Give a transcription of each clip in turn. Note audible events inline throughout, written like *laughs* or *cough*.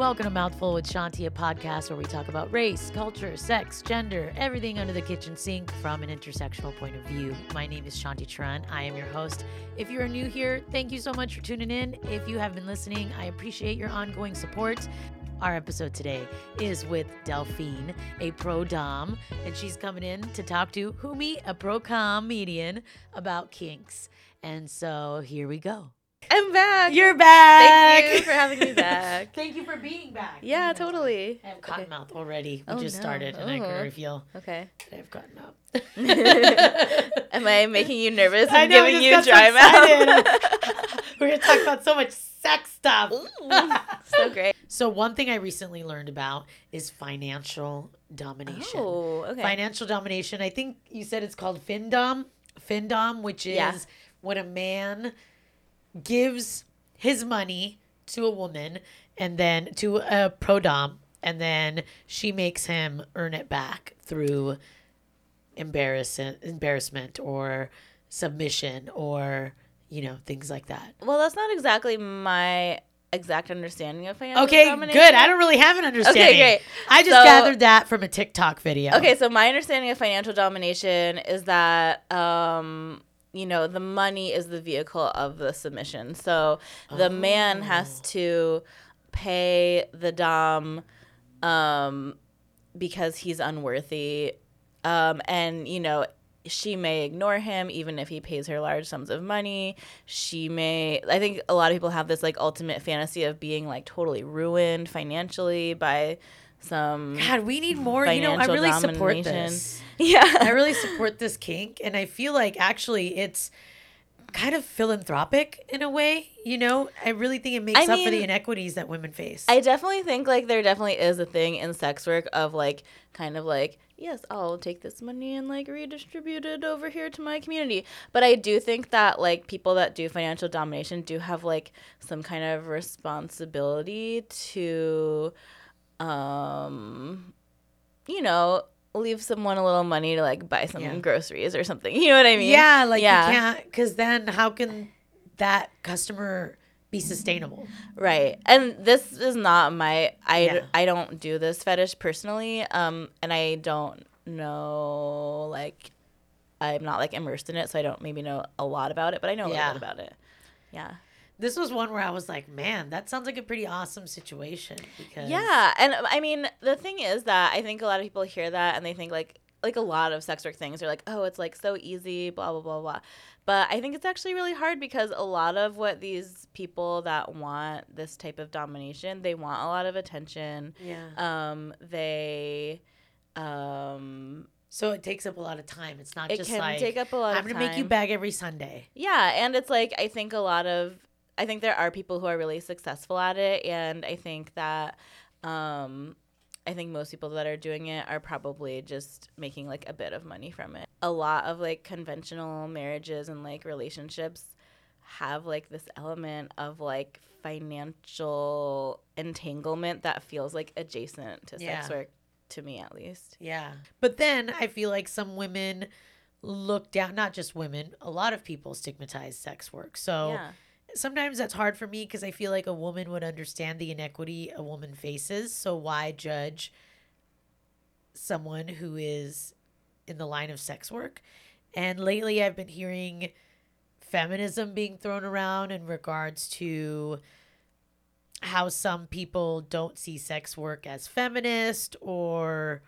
Welcome to Mouthful with Shanti, a podcast where we talk about race, culture, sex, gender, everything under the kitchen sink from an intersectional point of view. My name is Shanti Charan. I am your host. If you are new here, thank you so much for tuning in. If you have been listening, I appreciate your ongoing support. Our episode today is with Delphine, a pro dom, and she's coming in to talk to Humi, a pro comedian, about kinks. And so here we go. I'm back. You're back. Thank you for having me back. *laughs* Thank you for being back. yeah, You know, totally. I have cotton Okay. mouth already. We Oh, just no. started, and I can Oh. already feel Okay. that I have cotton mouth. *laughs* Am I making you nervous and I know, giving you got so dry mouth? *laughs* We're gonna talk about so much sex stuff. Ooh, so great. So one thing I recently learned about is financial domination. Oh, okay. Financial domination. I think you said it's called findom. Findom, which is Yeah. when a man gives his money to a woman and then to a pro dom, and then she makes him earn it back through embarrassment, embarrassment or submission or you know things like that. well, that's not exactly my exact understanding of financial Okay, domination. good. I don't really have an understanding. Okay, great. I just So- gathered that from a TikTok video. Okay, so my understanding of financial domination is that um you know, the money is the vehicle of the submission. So the man has Oh. to pay the dom um because he's unworthy. Um and you know, she may ignore him even if he pays her large sums of money. She may I think a lot of people have this like ultimate fantasy of being like totally ruined financially by some God, we need more. You know, I really support this. Yeah. I really support this kink, and I feel like actually it's kind of philanthropic in a way. You know, I really think it makes I up for the inequities that women face. I definitely think like there definitely is a thing in sex work of like kind of like yes I'll take this money and like redistribute it over here to my community but I do think that like people that do financial domination do have like some kind of responsibility to um you know leave someone a little money to like buy some Yeah. groceries or something *laughs* you know what I mean yeah, like Yeah. you can't, because then how can that customer be sustainable? Right. And this is not my I Yeah. I don't do this fetish personally. Um and I don't know like I'm not like immersed in it, so I don't maybe know a lot about it, but I know a little bit about it. Yeah. This was one where I was like, man, that sounds like a pretty awesome situation. Because Yeah, and I mean, the thing is that I think a lot of people hear that and they think like like a lot of sex work things are like, oh, it's like so easy, blah blah blah blah. But I think it's actually really hard because a lot of what these people that want this type of domination, they want a lot of attention. yeah. Um, they um So it takes up a lot of time. It's not it just can like take up a lot I'm gonna time. make you bag every Sunday. Yeah, and it's like I think a lot of I think there are people who are really successful at it and I think that um I think most people that are doing it are probably just making like a bit of money from it. A lot of like conventional marriages and like relationships have like this element of like financial entanglement that feels like adjacent to sex work to me at least. Yeah. But then I feel like some women look down, not just women, a lot of people stigmatize sex work. So yeah. Sometimes that's hard for me because I feel like a woman would understand the inequity a woman faces. So why judge someone who is in the line of sex work? And lately I've been hearing feminism being thrown around in regards to how some people don't see sex work as feminist or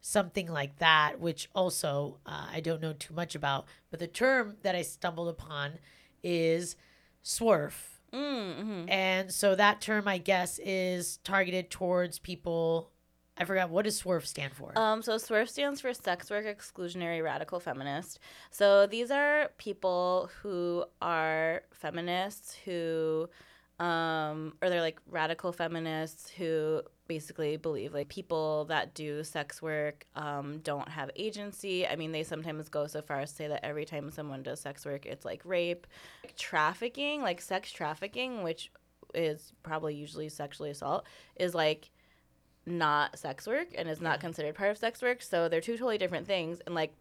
something like that, which also uh, I don't know too much about. But the term that I stumbled upon is swerf. Mm-hmm. And so that term, I guess, is targeted towards people. I forgot what does SWERF stand for. Um, so SWERF stands for Sex Work Exclusionary Radical Feminist. So these are people who are feminists who, um, or they're like radical feminists who basically believe like people that do sex work um, don't have agency. I mean, they sometimes go so far as to say that every time someone does sex work, it's like rape, trafficking, like sex trafficking, which is probably usually sexually assault, is like not sex work and is not considered part of sex work. So they're two totally different things. And like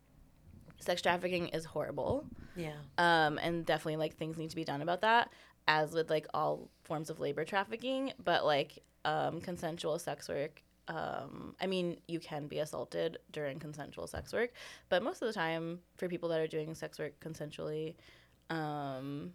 sex trafficking is horrible. yeah. Um, and definitely like things need to be done about that, as with like all forms of labor trafficking. But like um, consensual sex work um, I mean, you can be assaulted during consensual sex work, but most of the time, for people that are doing sex work consensually, um,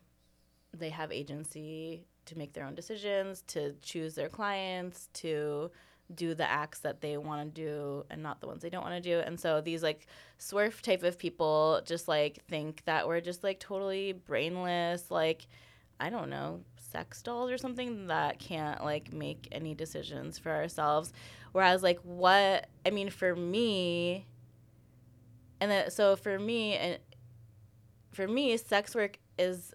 they have agency to make their own decisions, to choose their clients, to do the acts that they want to do and not the ones they don't want to do. And so these like swerf type of people just like think that we're just like totally brainless, like I don't know, sex dolls or something that can't like make any decisions for ourselves. Whereas like what I mean for me and then so for me and for me sex work is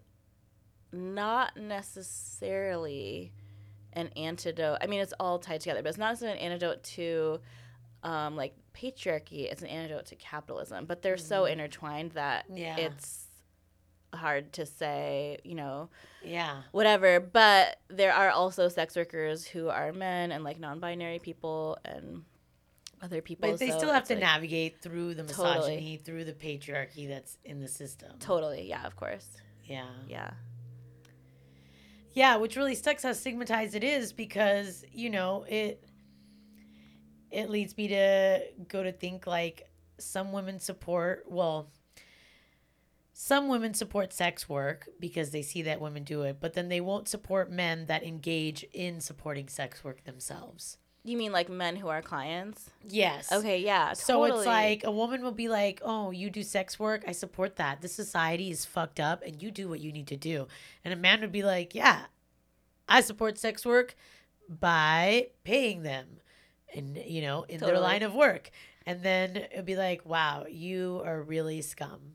not necessarily an antidote. I mean, it's all tied together, but it's not necessarily an antidote to um, like patriarchy. It's an antidote to capitalism, but they're mm-hmm. so intertwined that yeah. it's hard to say, you know, yeah, whatever. But there are also sex workers who are men and like non-binary people and other people. But they so still have to like, navigate through the misogyny, totally. through the patriarchy that's in the system. Totally, yeah, of course. Yeah, yeah. Yeah, which really sucks how stigmatized it is because, you know, it it leads me to go to think like some women support, well, some women support sex work because they see that women do it, but then they won't support men that engage in supporting sex work themselves. You mean like men who are clients? Yes. Okay, yeah. So it's like a woman will be like, "Oh, you do sex work? I support that. This society is fucked up and you do what you need to do." And a man would be like, "Yeah, I support sex work by paying them and you know, in totally. their line of work." And then it'd be like, "Wow, you are really scum."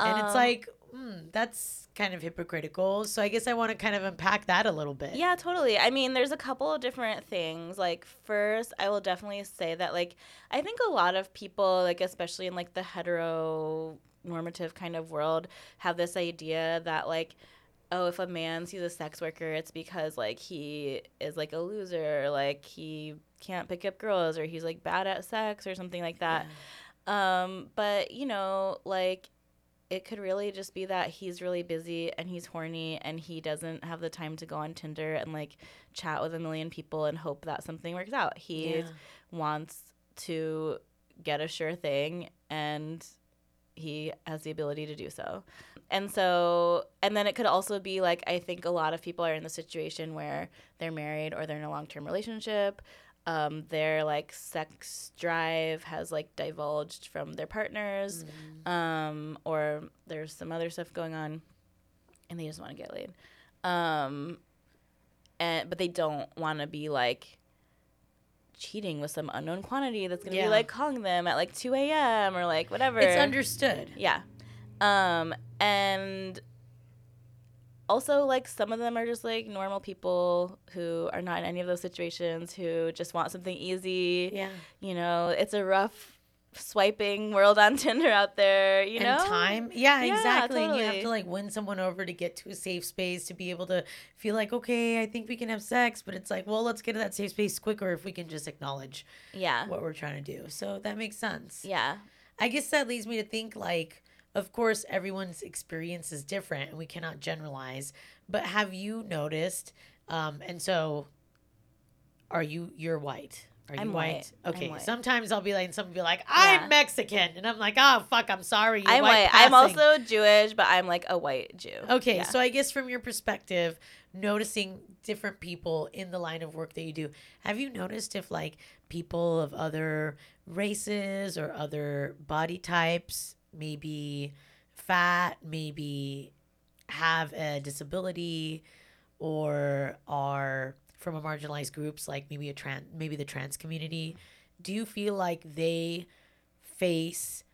And um, it's like, mm, that's kind of hypocritical. So I guess I want to kind of unpack that a little bit. Yeah, totally. I mean, there's a couple of different things. Like first, I will definitely say that like I think a lot of people, like especially in like the hetero normative kind of world, have this idea that like oh, if a man sees a sex worker, it's because like he is like a loser, like he can't pick up girls or he's like bad at sex or something like that. Yeah. Um, but you know, like it could really just be that he's really busy and he's horny and he doesn't have the time to go on Tinder and like chat with a million people and hope that something works out. He yeah. wants to get a sure thing and he has the ability to do so. And so, and then it could also be like, I think a lot of people are in the situation where they're married or they're in a long term relationship um, their like sex drive has like divulged from their partners mm-hmm. um, or there's some other stuff going on and they just want to get laid um, and but they don't want to be like cheating with some unknown quantity that's gonna yeah. be like calling them at like 2 a.m or like whatever it's understood yeah um, and also like some of them are just like normal people who are not in any of those situations who just want something easy. Yeah. You know, it's a rough swiping world on *laughs* Tinder out there, you and know? time. Yeah, yeah exactly. Totally. And you have to like win someone over to get to a safe space to be able to feel like, okay, I think we can have sex, but it's like, well, let's get to that safe space quicker if we can just acknowledge yeah what we're trying to do. So that makes sense. Yeah. I guess that leads me to think like of course, everyone's experience is different and we cannot generalize. But have you noticed? Um, and so, are you you're white? Are I'm you white? white? Okay. White. Sometimes I'll be like, and will be like, I'm yeah. Mexican, and I'm like, oh fuck, I'm sorry. I'm white. I'm also Jewish, but I'm like a white Jew. Okay, yeah. so I guess from your perspective, noticing different people in the line of work that you do, have you noticed if like people of other races or other body types maybe fat, maybe have a disability, or are from a marginalized groups like maybe a trans maybe the trans community do you feel like they face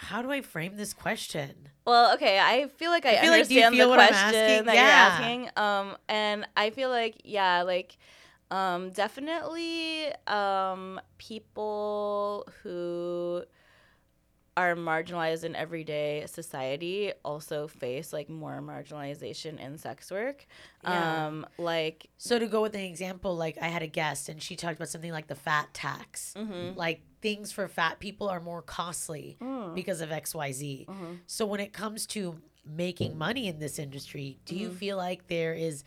how do I frame this question? Well, okay, I feel like I, I feel understand like, the question that yeah. you're asking. Um, and I feel like yeah, like um, definitely um, people who are marginalized in everyday society also face like more marginalization in sex work. Yeah. Um, like so to go with an example, like I had a guest and she talked about something like the fat tax. Mm-hmm. Like things for fat people are more costly mm. because of XYZ. Mm-hmm. So when it comes to making money in this industry, do mm-hmm. you feel like there is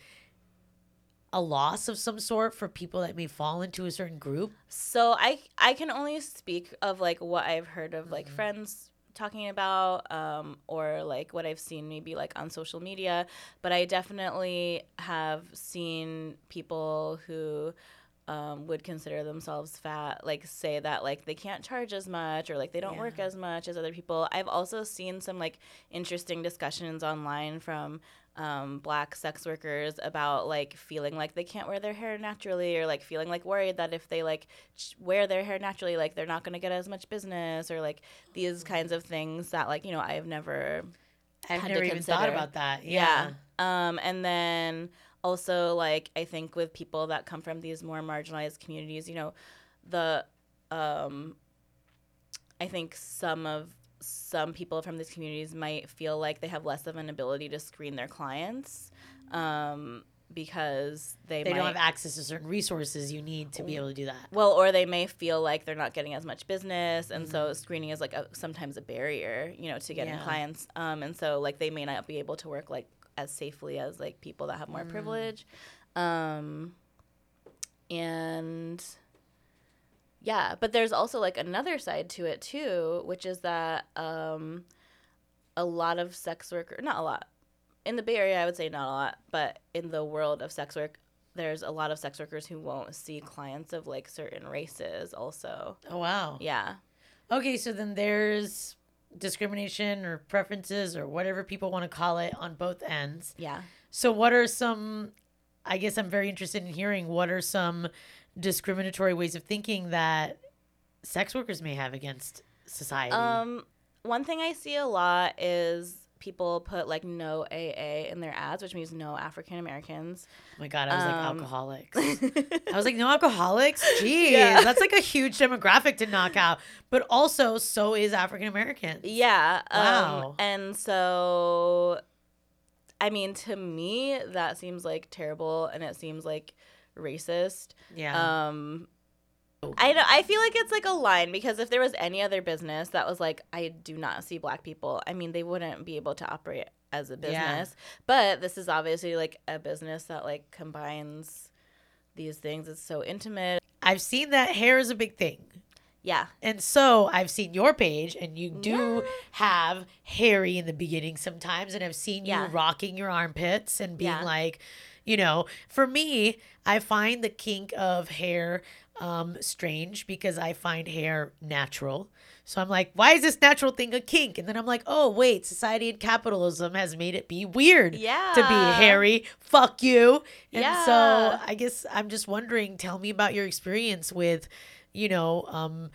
a loss of some sort for people that may fall into a certain group? So I I can only speak of like what I've heard of like Mhm. friends talking about um, or like what I've seen maybe like on social media, but I definitely have seen people who um, would consider themselves fat like say that like they can't charge as much or like they don't work as much as other people. I've also seen some like interesting discussions online from um, black sex workers about like feeling like they can't wear their hair naturally or like feeling like worried that if they like ch- wear their hair naturally like they're not going to get as much business or like these kinds of things that like you know I've never I've Had to never even thought about that. yeah. Yeah. Um, and then also like I think with people that come from these more marginalized communities, you know, the um, I think some of some people from these communities might feel like they have less of an ability to screen their clients um, because they, They might, don't have access to certain resources you need to be able to do that. well, or they may feel like they're not getting as much business, and so screening is like a, sometimes a barrier, you know, to getting Yeah. clients. Um, and so like they may not be able to work like as safely as like people that have more privilege. Um, and yeah, but there's also like another side to it too, which is that um, a lot of sex worker, not a lot, in the Bay Area, I would say not a lot, but in the world of sex work, there's a lot of sex workers who won't see clients of like certain races also. Oh wow. Yeah. Okay, so then there's discrimination or preferences or whatever people want to call it on both ends. Yeah. So what are some I guess I'm very interested in hearing what are some discriminatory ways of thinking that sex workers may have against society? Um, one thing I see a lot is people put like no AA in their ads, which means no African Americans. oh my god, I was like um, alcoholics. *laughs* I was like, no alcoholics? Jeez, Yeah. that's like a huge demographic to knock out. But also, so is African Americans. Yeah. Wow. Um, and so, I mean, to me, that seems like terrible and it seems like racist. Yeah. Um, I know, I feel like it's like a line because if there was any other business that was like, I do not see black people, I mean, they wouldn't be able to operate as a Yeah. business. But this is obviously like a business that like combines these things. It's so intimate. I've seen that hair is a big thing. Yeah. And so I've seen your page, and you do Yeah. have hairy in the beginning sometimes, and I've seen you Yeah. rocking your armpits and being Yeah. like, you know, for me, I find the kink of hair um strange because I find hair natural. So I'm like, why is this natural thing a kink? And then I'm like, oh wait, society and capitalism has made it be weird Yeah. to be hairy. Fuck you. And so I guess I'm just wondering, tell me about your experience with, you know, um,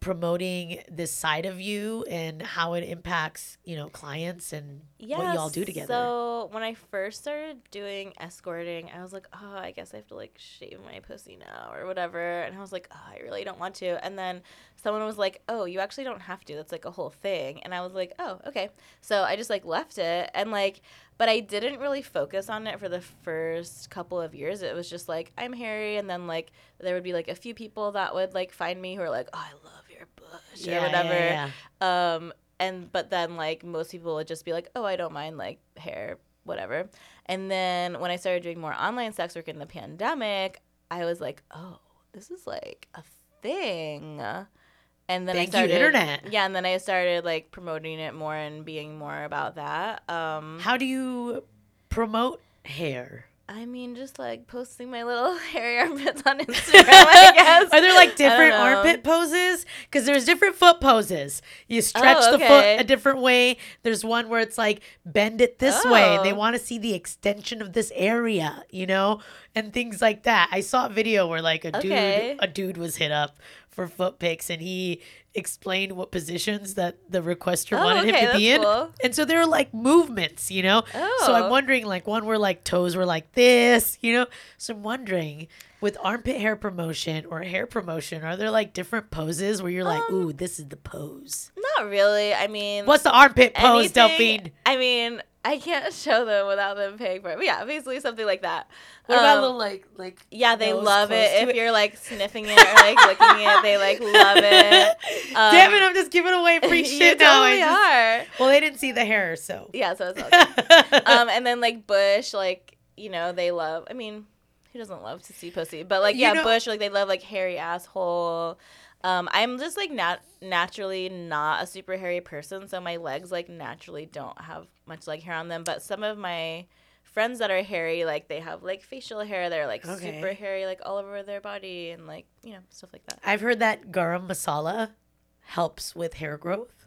promoting this side of you and how it impacts, you know, clients and what you all do together. So when I first started doing escorting, I was like, oh, I guess I have to like shave my pussy now or whatever. And I was like, oh, I really don't want to. And then someone was like, oh, you actually don't have to. That's like a whole thing. And I was like, oh, okay. So I just like left it and like, but I didn't really focus on it for the first couple of years. It was just like I'm hairy, and then like there would be like a few people that would like find me who are like, oh, I love your bush or whatever. yeah, yeah. Um, and but then like most people would just be like, oh, I don't mind like hair, whatever. And then when I started doing more online sex work in the pandemic, I was like, oh, this is like a thing. And then Thank I you, started, internet. Yeah, and then I started like promoting it more and being more about that. Um, How do you promote hair? I mean, just like posting my little *laughs* hairy armpits on Instagram, I *laughs* guess. Are there like different armpit poses? Because there's different foot poses. You stretch Oh, the foot a different way. There's one where it's like bend it this way. They Oh. want to see the extension of this area, you know, and things like that. I saw a video where like a Okay. dude, a dude was hit up for foot pics, and he explained what positions that the requester Oh, wanted okay, him to be in. cool. And so there are like movements, you know. Oh. So I'm Oh. wondering, like one where like toes were like this, you know. So I'm wondering, with armpit hair promotion or hair promotion, are there like different poses where you're like, Um, ooh, this is the pose? Not really. I mean, What's the armpit pose, anything- Delphine? I mean, I can't show them without them paying for it. But yeah, basically something like that. What about Um, little like like? Yeah, they love it to if you're like sniffing it or like licking it. They like love it. *laughs* Damn Um, it! I'm just giving away free *laughs* you shit now. I totally just- are. Well, they didn't see the hair, so. Yeah, so it's all *laughs* good. um, and then like Bush, like you know, they love. I mean, who doesn't love to see pussy? But like You yeah, know- bush like they love like hairy asshole. Um, I'm just like nat- naturally not a super hairy person, so my legs like naturally don't have much leg hair on them. But some of my friends that are hairy, like they have like facial hair, they're like Okay. super hairy, like all over their body and like you know stuff like that. I've heard that garam masala helps with hair growth.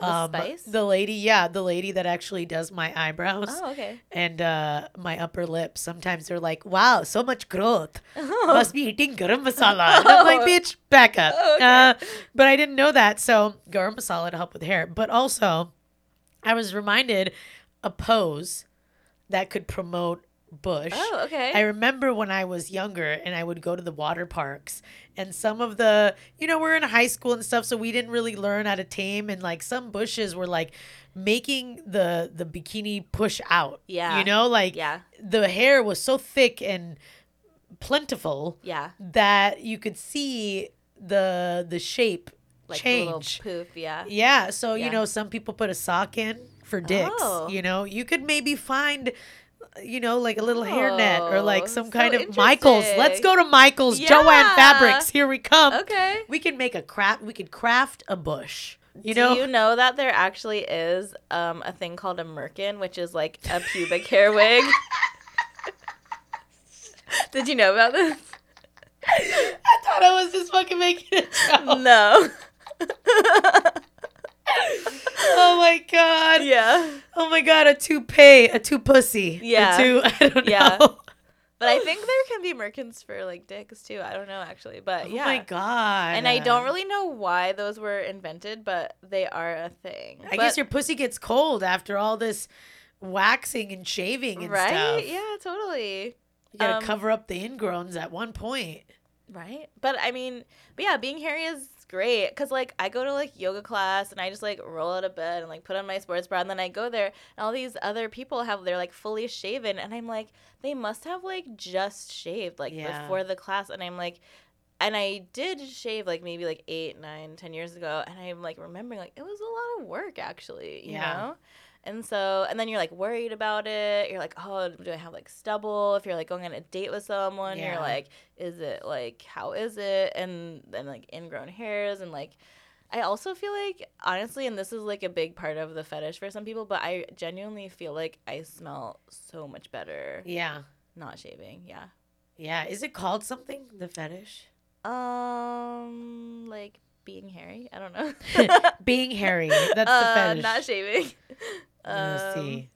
Um, The spice? The lady, yeah, the lady that actually does my eyebrows Oh, okay. and uh, my upper lip. Sometimes they're like, "Wow, so much growth! *laughs* Must be eating garam masala." And I'm like, Oh. "Bitch, back up." *laughs* Okay. Uh, but I didn't know that. So garam masala to help with hair, but also I was reminded a pose that could promote bush. Oh, okay. I remember when I was younger and I would go to the water parks and some of the, you know, we're in high school and stuff, so we didn't really learn how to tame and like some bushes were like making the the bikini push out. Yeah. You know, like yeah. the hair was so thick and plentiful Yeah. that you could see the the shape Like change. poof. Yeah. Yeah, so Yeah. you know, some people put a sock in for dicks. Oh. You know, you could maybe find, you know, like a little hairnet or like Oh, some so kind of Michaels. Let's go to Michaels. Jo-Ann Fabrics. Here we come. Okay. We can make a craft. We could craft a bush. You know Do know, you know that there actually is um, a thing called a merkin, which is like a pubic hair wig? *laughs* Did you know about this? I thought I was just fucking making a joke. No. *laughs* oh my god. yeah. Oh my god. A toupee. A two pussy. yeah, A two. *laughs* I don't Yeah. know. But I think there can be merkins for like dicks too. I don't know actually, but Oh yeah. my god. And I don't really know why those were invented, but they are a thing. I But- guess your pussy gets cold after all this waxing and shaving and right. stuff. Yeah, totally. You gotta Um, cover up the ingrowns at one point. Right. But I mean, but yeah, being hairy is great because like I go to like yoga class and I just like roll out of bed and like put on my sports bra and then I go there and all these other people have they're like fully shaven and I'm like they must have like just shaved like Yeah. before the class and I'm like and I did shave like maybe like eight, nine, ten years ago and I'm like remembering like it was a lot of work actually, you Yeah. know? And so, and then you're like worried about it. You're like, oh, do I have like stubble? If you're like going on a date with someone, Yeah. you're like, is it like, how is it? And then like ingrown hairs. And like, I also feel like, honestly, and this is like a big part of the fetish for some people, but I genuinely feel like I smell so much better Yeah. not shaving. Yeah. Yeah. Is it called something? The fetish? Um, like being hairy. I don't know. *laughs* Being *laughs* hairy. That's the Uh, fetish. Not shaving. Let's Um, see.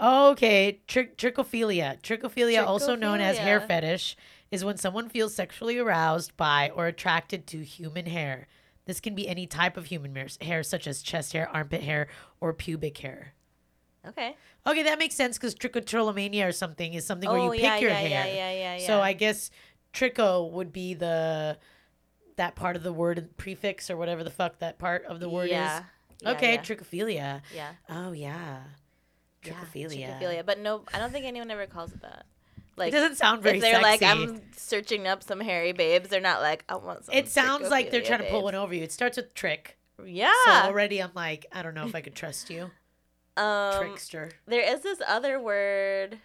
Oh, okay. Trick trichophilia. Trichophilia, also known as hair fetish, is when someone feels sexually aroused by or attracted to human hair. This can be any type of human hair, such as chest hair, armpit hair, or pubic hair. Okay. Okay, that makes sense because trichotillomania or something is something where you Oh, pick yeah, your yeah, hair. yeah, yeah, yeah, yeah. So I guess tricho would be the that part of the word prefix or whatever the fuck that part of the word yeah. is. Yeah, Okay, yeah. trichophilia. yeah. Oh yeah. Yeah, Trichophilia. trichophilia. But no, I don't think anyone ever calls it that. Like it doesn't sound very if they're sexy. like, I'm searching up some hairy babes, they're not like, I want some. it sounds like they're trichophilia trying to pull one over you. It starts with trick. Yeah. So already I'm like, I don't know if I could trust you. um, Trickster. there is this other word.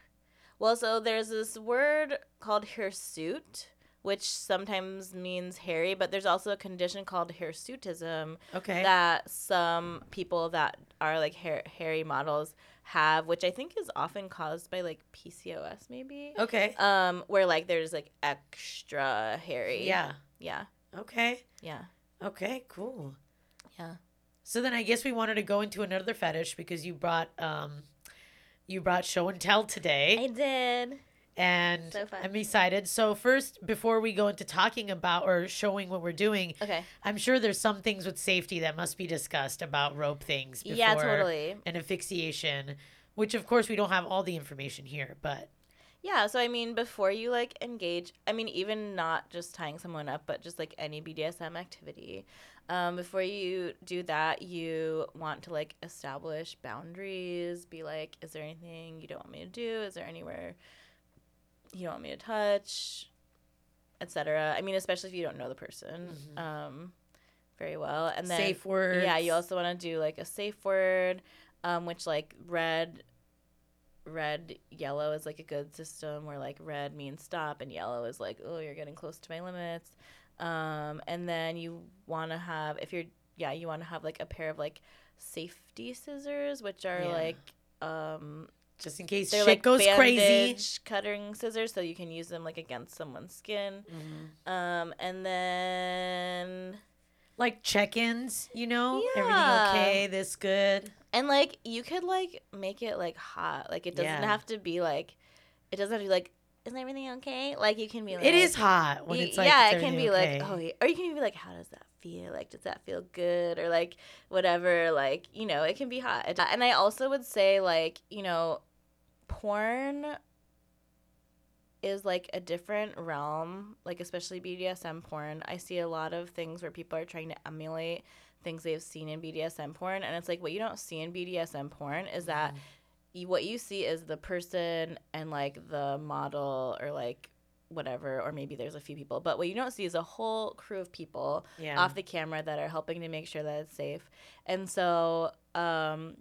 Well, so there's this word called hirsute, which sometimes means hairy, but there's also a condition called hirsutism Okay. that some people that are like hair, hairy models have, which I think is often caused by like PCOS, maybe. okay. Um, where like there's like extra hairy. Yeah. Yeah. Okay. Yeah. Okay, cool. Yeah. So then I guess we wanted to go into another fetish because you brought um you brought show and tell today. I did. And So. I'm excited. So first, before we go into talking about or showing what we're doing, Okay. I'm sure there's some things with safety that must be discussed about rope things. Before Yeah, totally. And asphyxiation, which of course we don't have all the information here, but Yeah, so I mean, before you like engage, I mean, even not just tying someone up, but just like any BDSM activity, um, before you do that, you want to like establish boundaries. Be like, is there anything you don't want me to do? Is there anywhere you don't want me to touch, etc. I mean, especially if you don't know the person um, very well, and then safe word. yeah, you also want to do like a safe word, um, which like red red yellow is like a good system where like red means stop and yellow is like oh you're getting close to my limits um, and then you want to have if you're yeah you want to have like a pair of like safety scissors which are Yeah. like um Just in case they're shit like goes crazy. cutting scissors so you can use them like against someone's skin Mhm. um and then Like check-ins, you know? Everything okay? This good? And like you could like make it like hot. Like it doesn't Yeah. have to be like it doesn't have to be like is everything okay? Like you can be like it is hot when it's like yeah, it can be okay? like oh yeah. or you can be like how does that feel? Like does that feel good or like whatever like, you know, it can be hot. And I also would say like, you know, porn is like a different realm, like especially BDSM porn. I see a lot of things where people are trying to emulate things they've seen in BDSM porn, and it's like what you don't see in BDSM porn is that Mm-hmm. you, what you see is the person and like the model or like whatever, or maybe there's a few people, but what you don't see is a whole crew of people yeah. off the camera that are helping to make sure that it's safe. And so, um,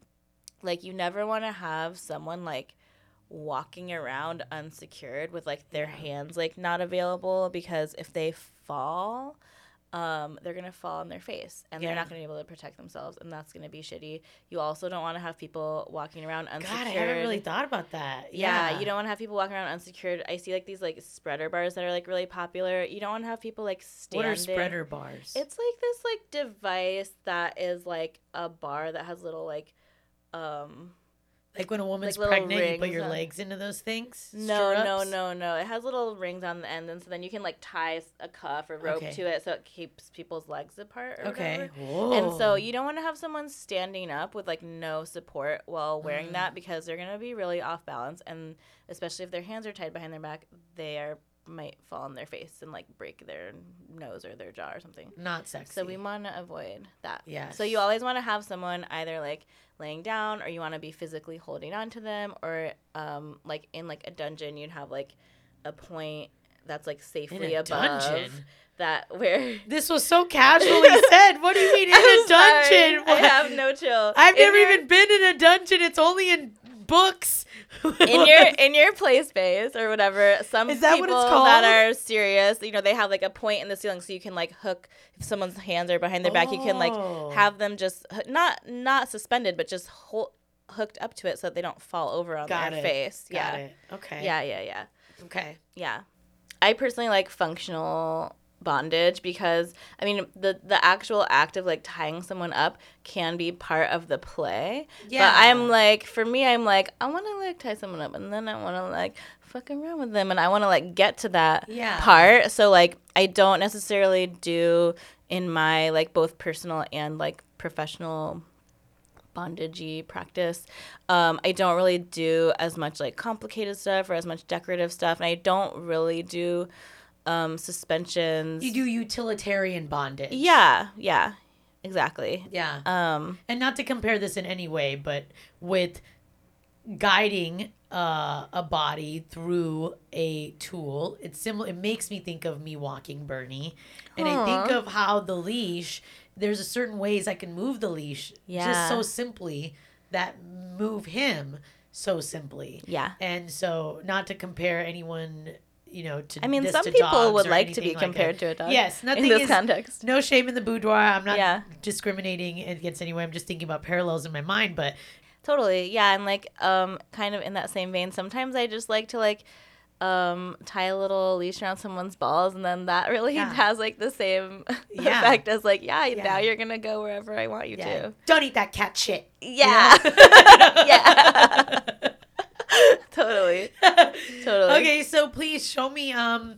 like, you never want to have someone like walking around unsecured with like their hands like not available because if they fall, um, they're gonna fall on their face and Yeah. they're not gonna be able to protect themselves, and that's gonna be shitty. You also don't want to have people walking around unsecured. God, I haven't really thought about that. Yeah, Yeah, you don't want to have people walking around unsecured. I see like these like spreader bars that are like really popular. You don't want to have people like standing. What are spreader bars? It's like this like device that is like a bar that has little like um like when a woman's little pregnant, you put your on- legs into those things. no no no no it has little rings on the end and so then you can like tie a cuff or rope Okay. to it so it keeps people's legs apart or Okay. And so you don't want to have someone standing up with like no support while wearing Mm. that because they're gonna be really off balance and especially if their hands are tied behind their back, they are might fall on their face and like break their nose or their jaw or something. not sexy. So we want to avoid that. Yeah. So you always want to have someone either like laying down or you want to be physically holding on to them or um like in like a dungeon you'd have like a point that's like in safely a above dungeon. that *laughs* where This was so casually *laughs* said. What do you mean in a I'm sorry. dungeon? I What? have no chill. I've In never your- even been in a dungeon. It's only in books. in your *laughs* in your play space or whatever. Some Is that what people it's that are serious, you know, they have like a point in the ceiling, so you can like hook. If someone's hands are behind their back, you can like Oh. have them just not not suspended, but just hold, hooked up to it so that they don't fall over on Got their it. face. Got yeah, it. Okay. yeah, yeah, yeah, Okay. yeah. I personally like functional bondage because I mean the the actual act of like tying someone up can be part of the play. Yeah. But I'm like, for me, I'm like, I want to like tie someone up, and then I want to like fuck around with them, and I want to like get to that Yeah. part. So like, I don't necessarily do in my like both personal and like professional bondagey practice. Um, I don't really do as much like complicated stuff or as much decorative stuff, and I don't really do um, suspensions. You do utilitarian bondage. Yeah, yeah, exactly. Yeah. Um, and not to compare this in any way, but with guiding uh, a body through a tool, it's similar. It makes me think of me walking Bernie, and I think of how the leash. There's a certain ways I can move the leash yeah. just so simply that move him so simply. yeah. And so, not to compare anyone, you know, to I mean, some people would like to be like compared to a dog. Yes, nothing in this is context. no shame in the boudoir. I'm not Yeah. discriminating against anyone. I'm just thinking about parallels in my mind. But Totally. Yeah, and like um kind of in that same vein, sometimes I just like to like um tie a little leash around someone's balls and then that *laughs* really Yeah. has like the same *laughs* Yeah. effect as like, yeah, Yeah. now you're to go wherever I want you yeah, to. don't eat that cat shit. Yeah. *laughs* yeah. Totally. *laughs* Totally. okay, so please show me. Um,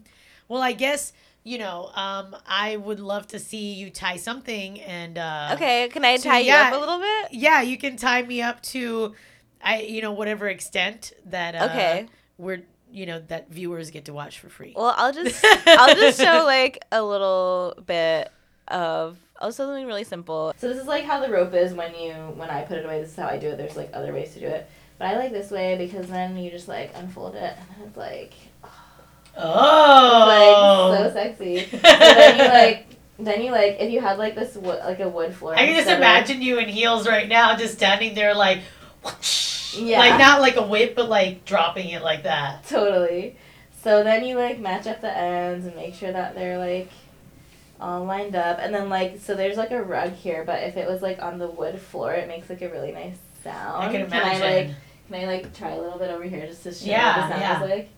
well, I guess you know. Um, I would love to see you tie something and. Uh, Okay, can I So, tie you yeah. up a little bit? Yeah, you can tie me up to, I you know whatever extent that. Uh, Okay. We're you know that viewers get to watch for free. Well, I'll just *laughs* I'll just show like a little bit of I'll show something really simple. So this is like how the rope is when you when I put it away. This is how I do it. There's like other ways to do it, but I like this way because then you just like unfold it and it's like oh. like so sexy. *laughs* so then you like then you like if you had like this wood like a wood floor. I can just instead of- imagine you in heels right now, just standing there like, whoosh, Yeah. Like not like a whip, but like dropping it like that. Totally. So then you like match up the ends and make sure that they're like all lined up. And then like so there's like a rug here, but if it was like on the wood floor, it makes like a really nice sound. I can Can I imagine. like can I like try a little bit over here just to show Yeah, what the sound yeah. is like?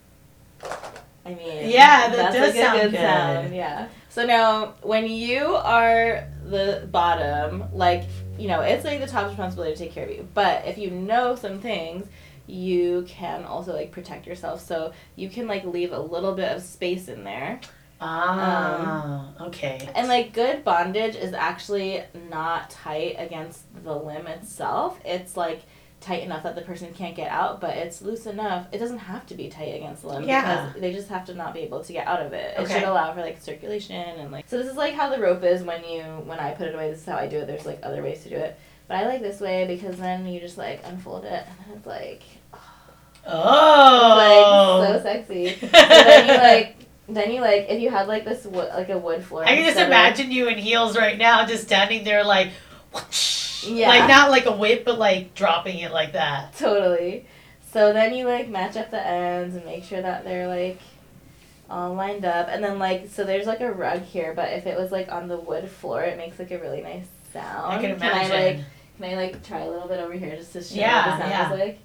I mean, Yeah, that that's does like a sound good, good. sound. Yeah. So now, when you are the bottom, like you know, it's like the top's responsibility to take care of you. But if you know some things, you can also like protect yourself. So you can like leave a little bit of space in there. Ah, okay. And like good bondage is actually not tight against the limb itself. It's like tight enough that the person can't get out, but it's loose enough. It doesn't have to be tight against the limb Yeah. because they just have to not be able to get out of it. It should allow for like circulation and like so this is like how the rope is when you when I put it away, this is how I do it. There's like other ways to do it. But I like this way because then you just like unfold it and then it's like Oh. it's like so sexy. *laughs* So then you like then you like if you had like this wood like a wood floor. I can just imagine you in heels right now, just standing there like, Yeah. like not like a whip, but like dropping it like that. Totally. So then you like match up the ends and make sure that they're like all lined up. And then like so there's like a rug here, but if it was like on the wood floor, it makes like a really nice sound. I can Can I imagine. like can I like try a little bit over here just to show Yeah, what the sound yeah. is like?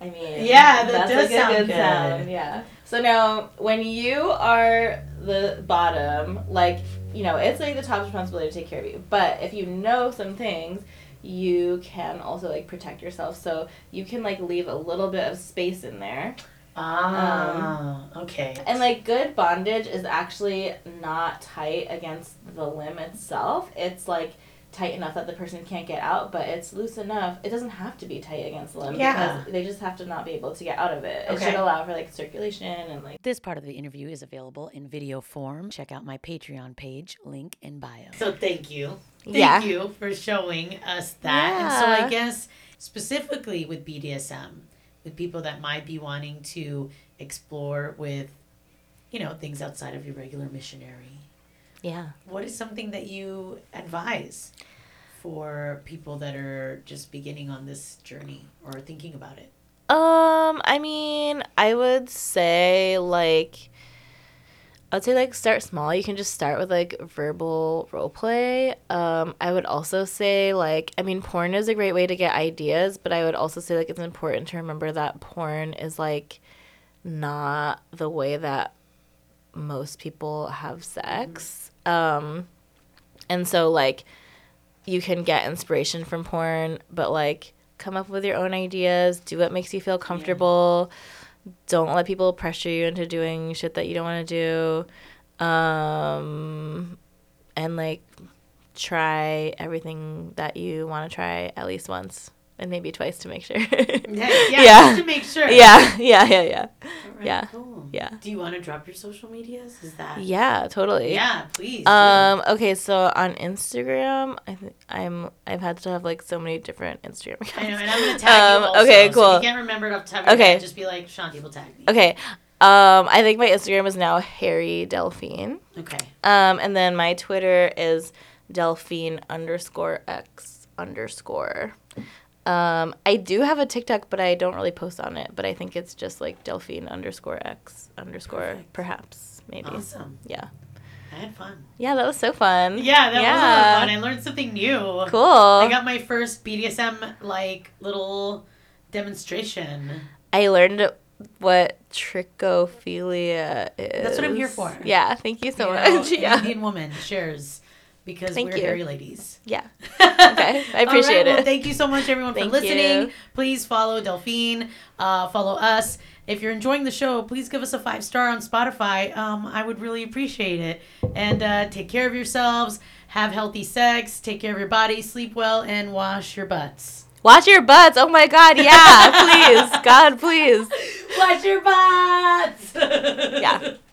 I mean, Yeah, that does like sound good, good. sound. Yeah. So now, when you are the bottom, like you know, it's like the top's responsibility to take care of you. But if you know some things, you can also like protect yourself. So you can like leave a little bit of space in there. Ah, okay. And like good bondage is actually not tight against the limb itself. It's like tight enough that the person can't get out, but it's loose enough. It doesn't have to be tight against the limb Yeah. because they just have to not be able to get out of it. It should allow for like circulation and like This part of the interview is available in video form. Check out my Patreon page, link in bio. So thank you. Thank Yeah. you for showing us that. And so I guess specifically with BDSM, with people that might be wanting to explore with, you know, things outside of your regular missionary. Yeah. What is something that you advise for people that are just beginning on this journey or thinking about it? Um, I mean, I would say like I would say like start small. You can just start with like verbal role play. Um, I would also say like I mean porn is a great way to get ideas, but I would also say like it's important to remember that porn is like not the way that most people have sex. Um and so like you can get inspiration from porn, but like come up with your own ideas, do what makes you feel comfortable. Don't let people pressure you into doing shit that you don't want to do. Um and like try everything that you want to try at least once and maybe twice to make sure. Yeah, *laughs* yeah, Yeah. just to make sure. yeah, yeah, yeah, yeah. All right, yeah, Cool. yeah. Do you want to drop your social medias? Is that? Yeah, totally. Yeah, please. Um. Okay. So on Instagram, I think I'm. I've had to have like so many different Instagram accounts. I know, and I'm gonna tag Um, you also. okay, So if cool. you can't remember it off the top of your Okay. head, just be like, Shanti will tag me. Okay. Um. I think my Instagram is now Harry Delphine. Okay. Um. And then my Twitter is Delphine underscore X underscore. Um. I do have a TikTok, but I don't really post on it. But I think it's just like Delphine underscore X underscore Perfect. perhaps maybe. Awesome. Yeah. I had fun. Yeah. That was so fun. Yeah, that was a lot of fun. I learned something new. Cool. I got my first BDSM like little demonstration. I learned what trichophilia is. That's what I'm here for. Yeah, thank you so You know, much. an *laughs* Yeah. Indian woman shares because Thank we're you. hairy ladies. Yeah. *laughs* Okay. I appreciate right, Well, it. thank you so much, everyone, for listening. you. Please follow Delphine. Uh, follow us. If you're enjoying the show, please give us a five star on Spotify. Um, I would really appreciate it. And uh, take care of yourselves. Have healthy sex. Take care of your body. Sleep well, and wash your butts. Wash your butts. Oh my God. Yeah. *laughs* please. God, please. Wash your butts. Yeah. *laughs*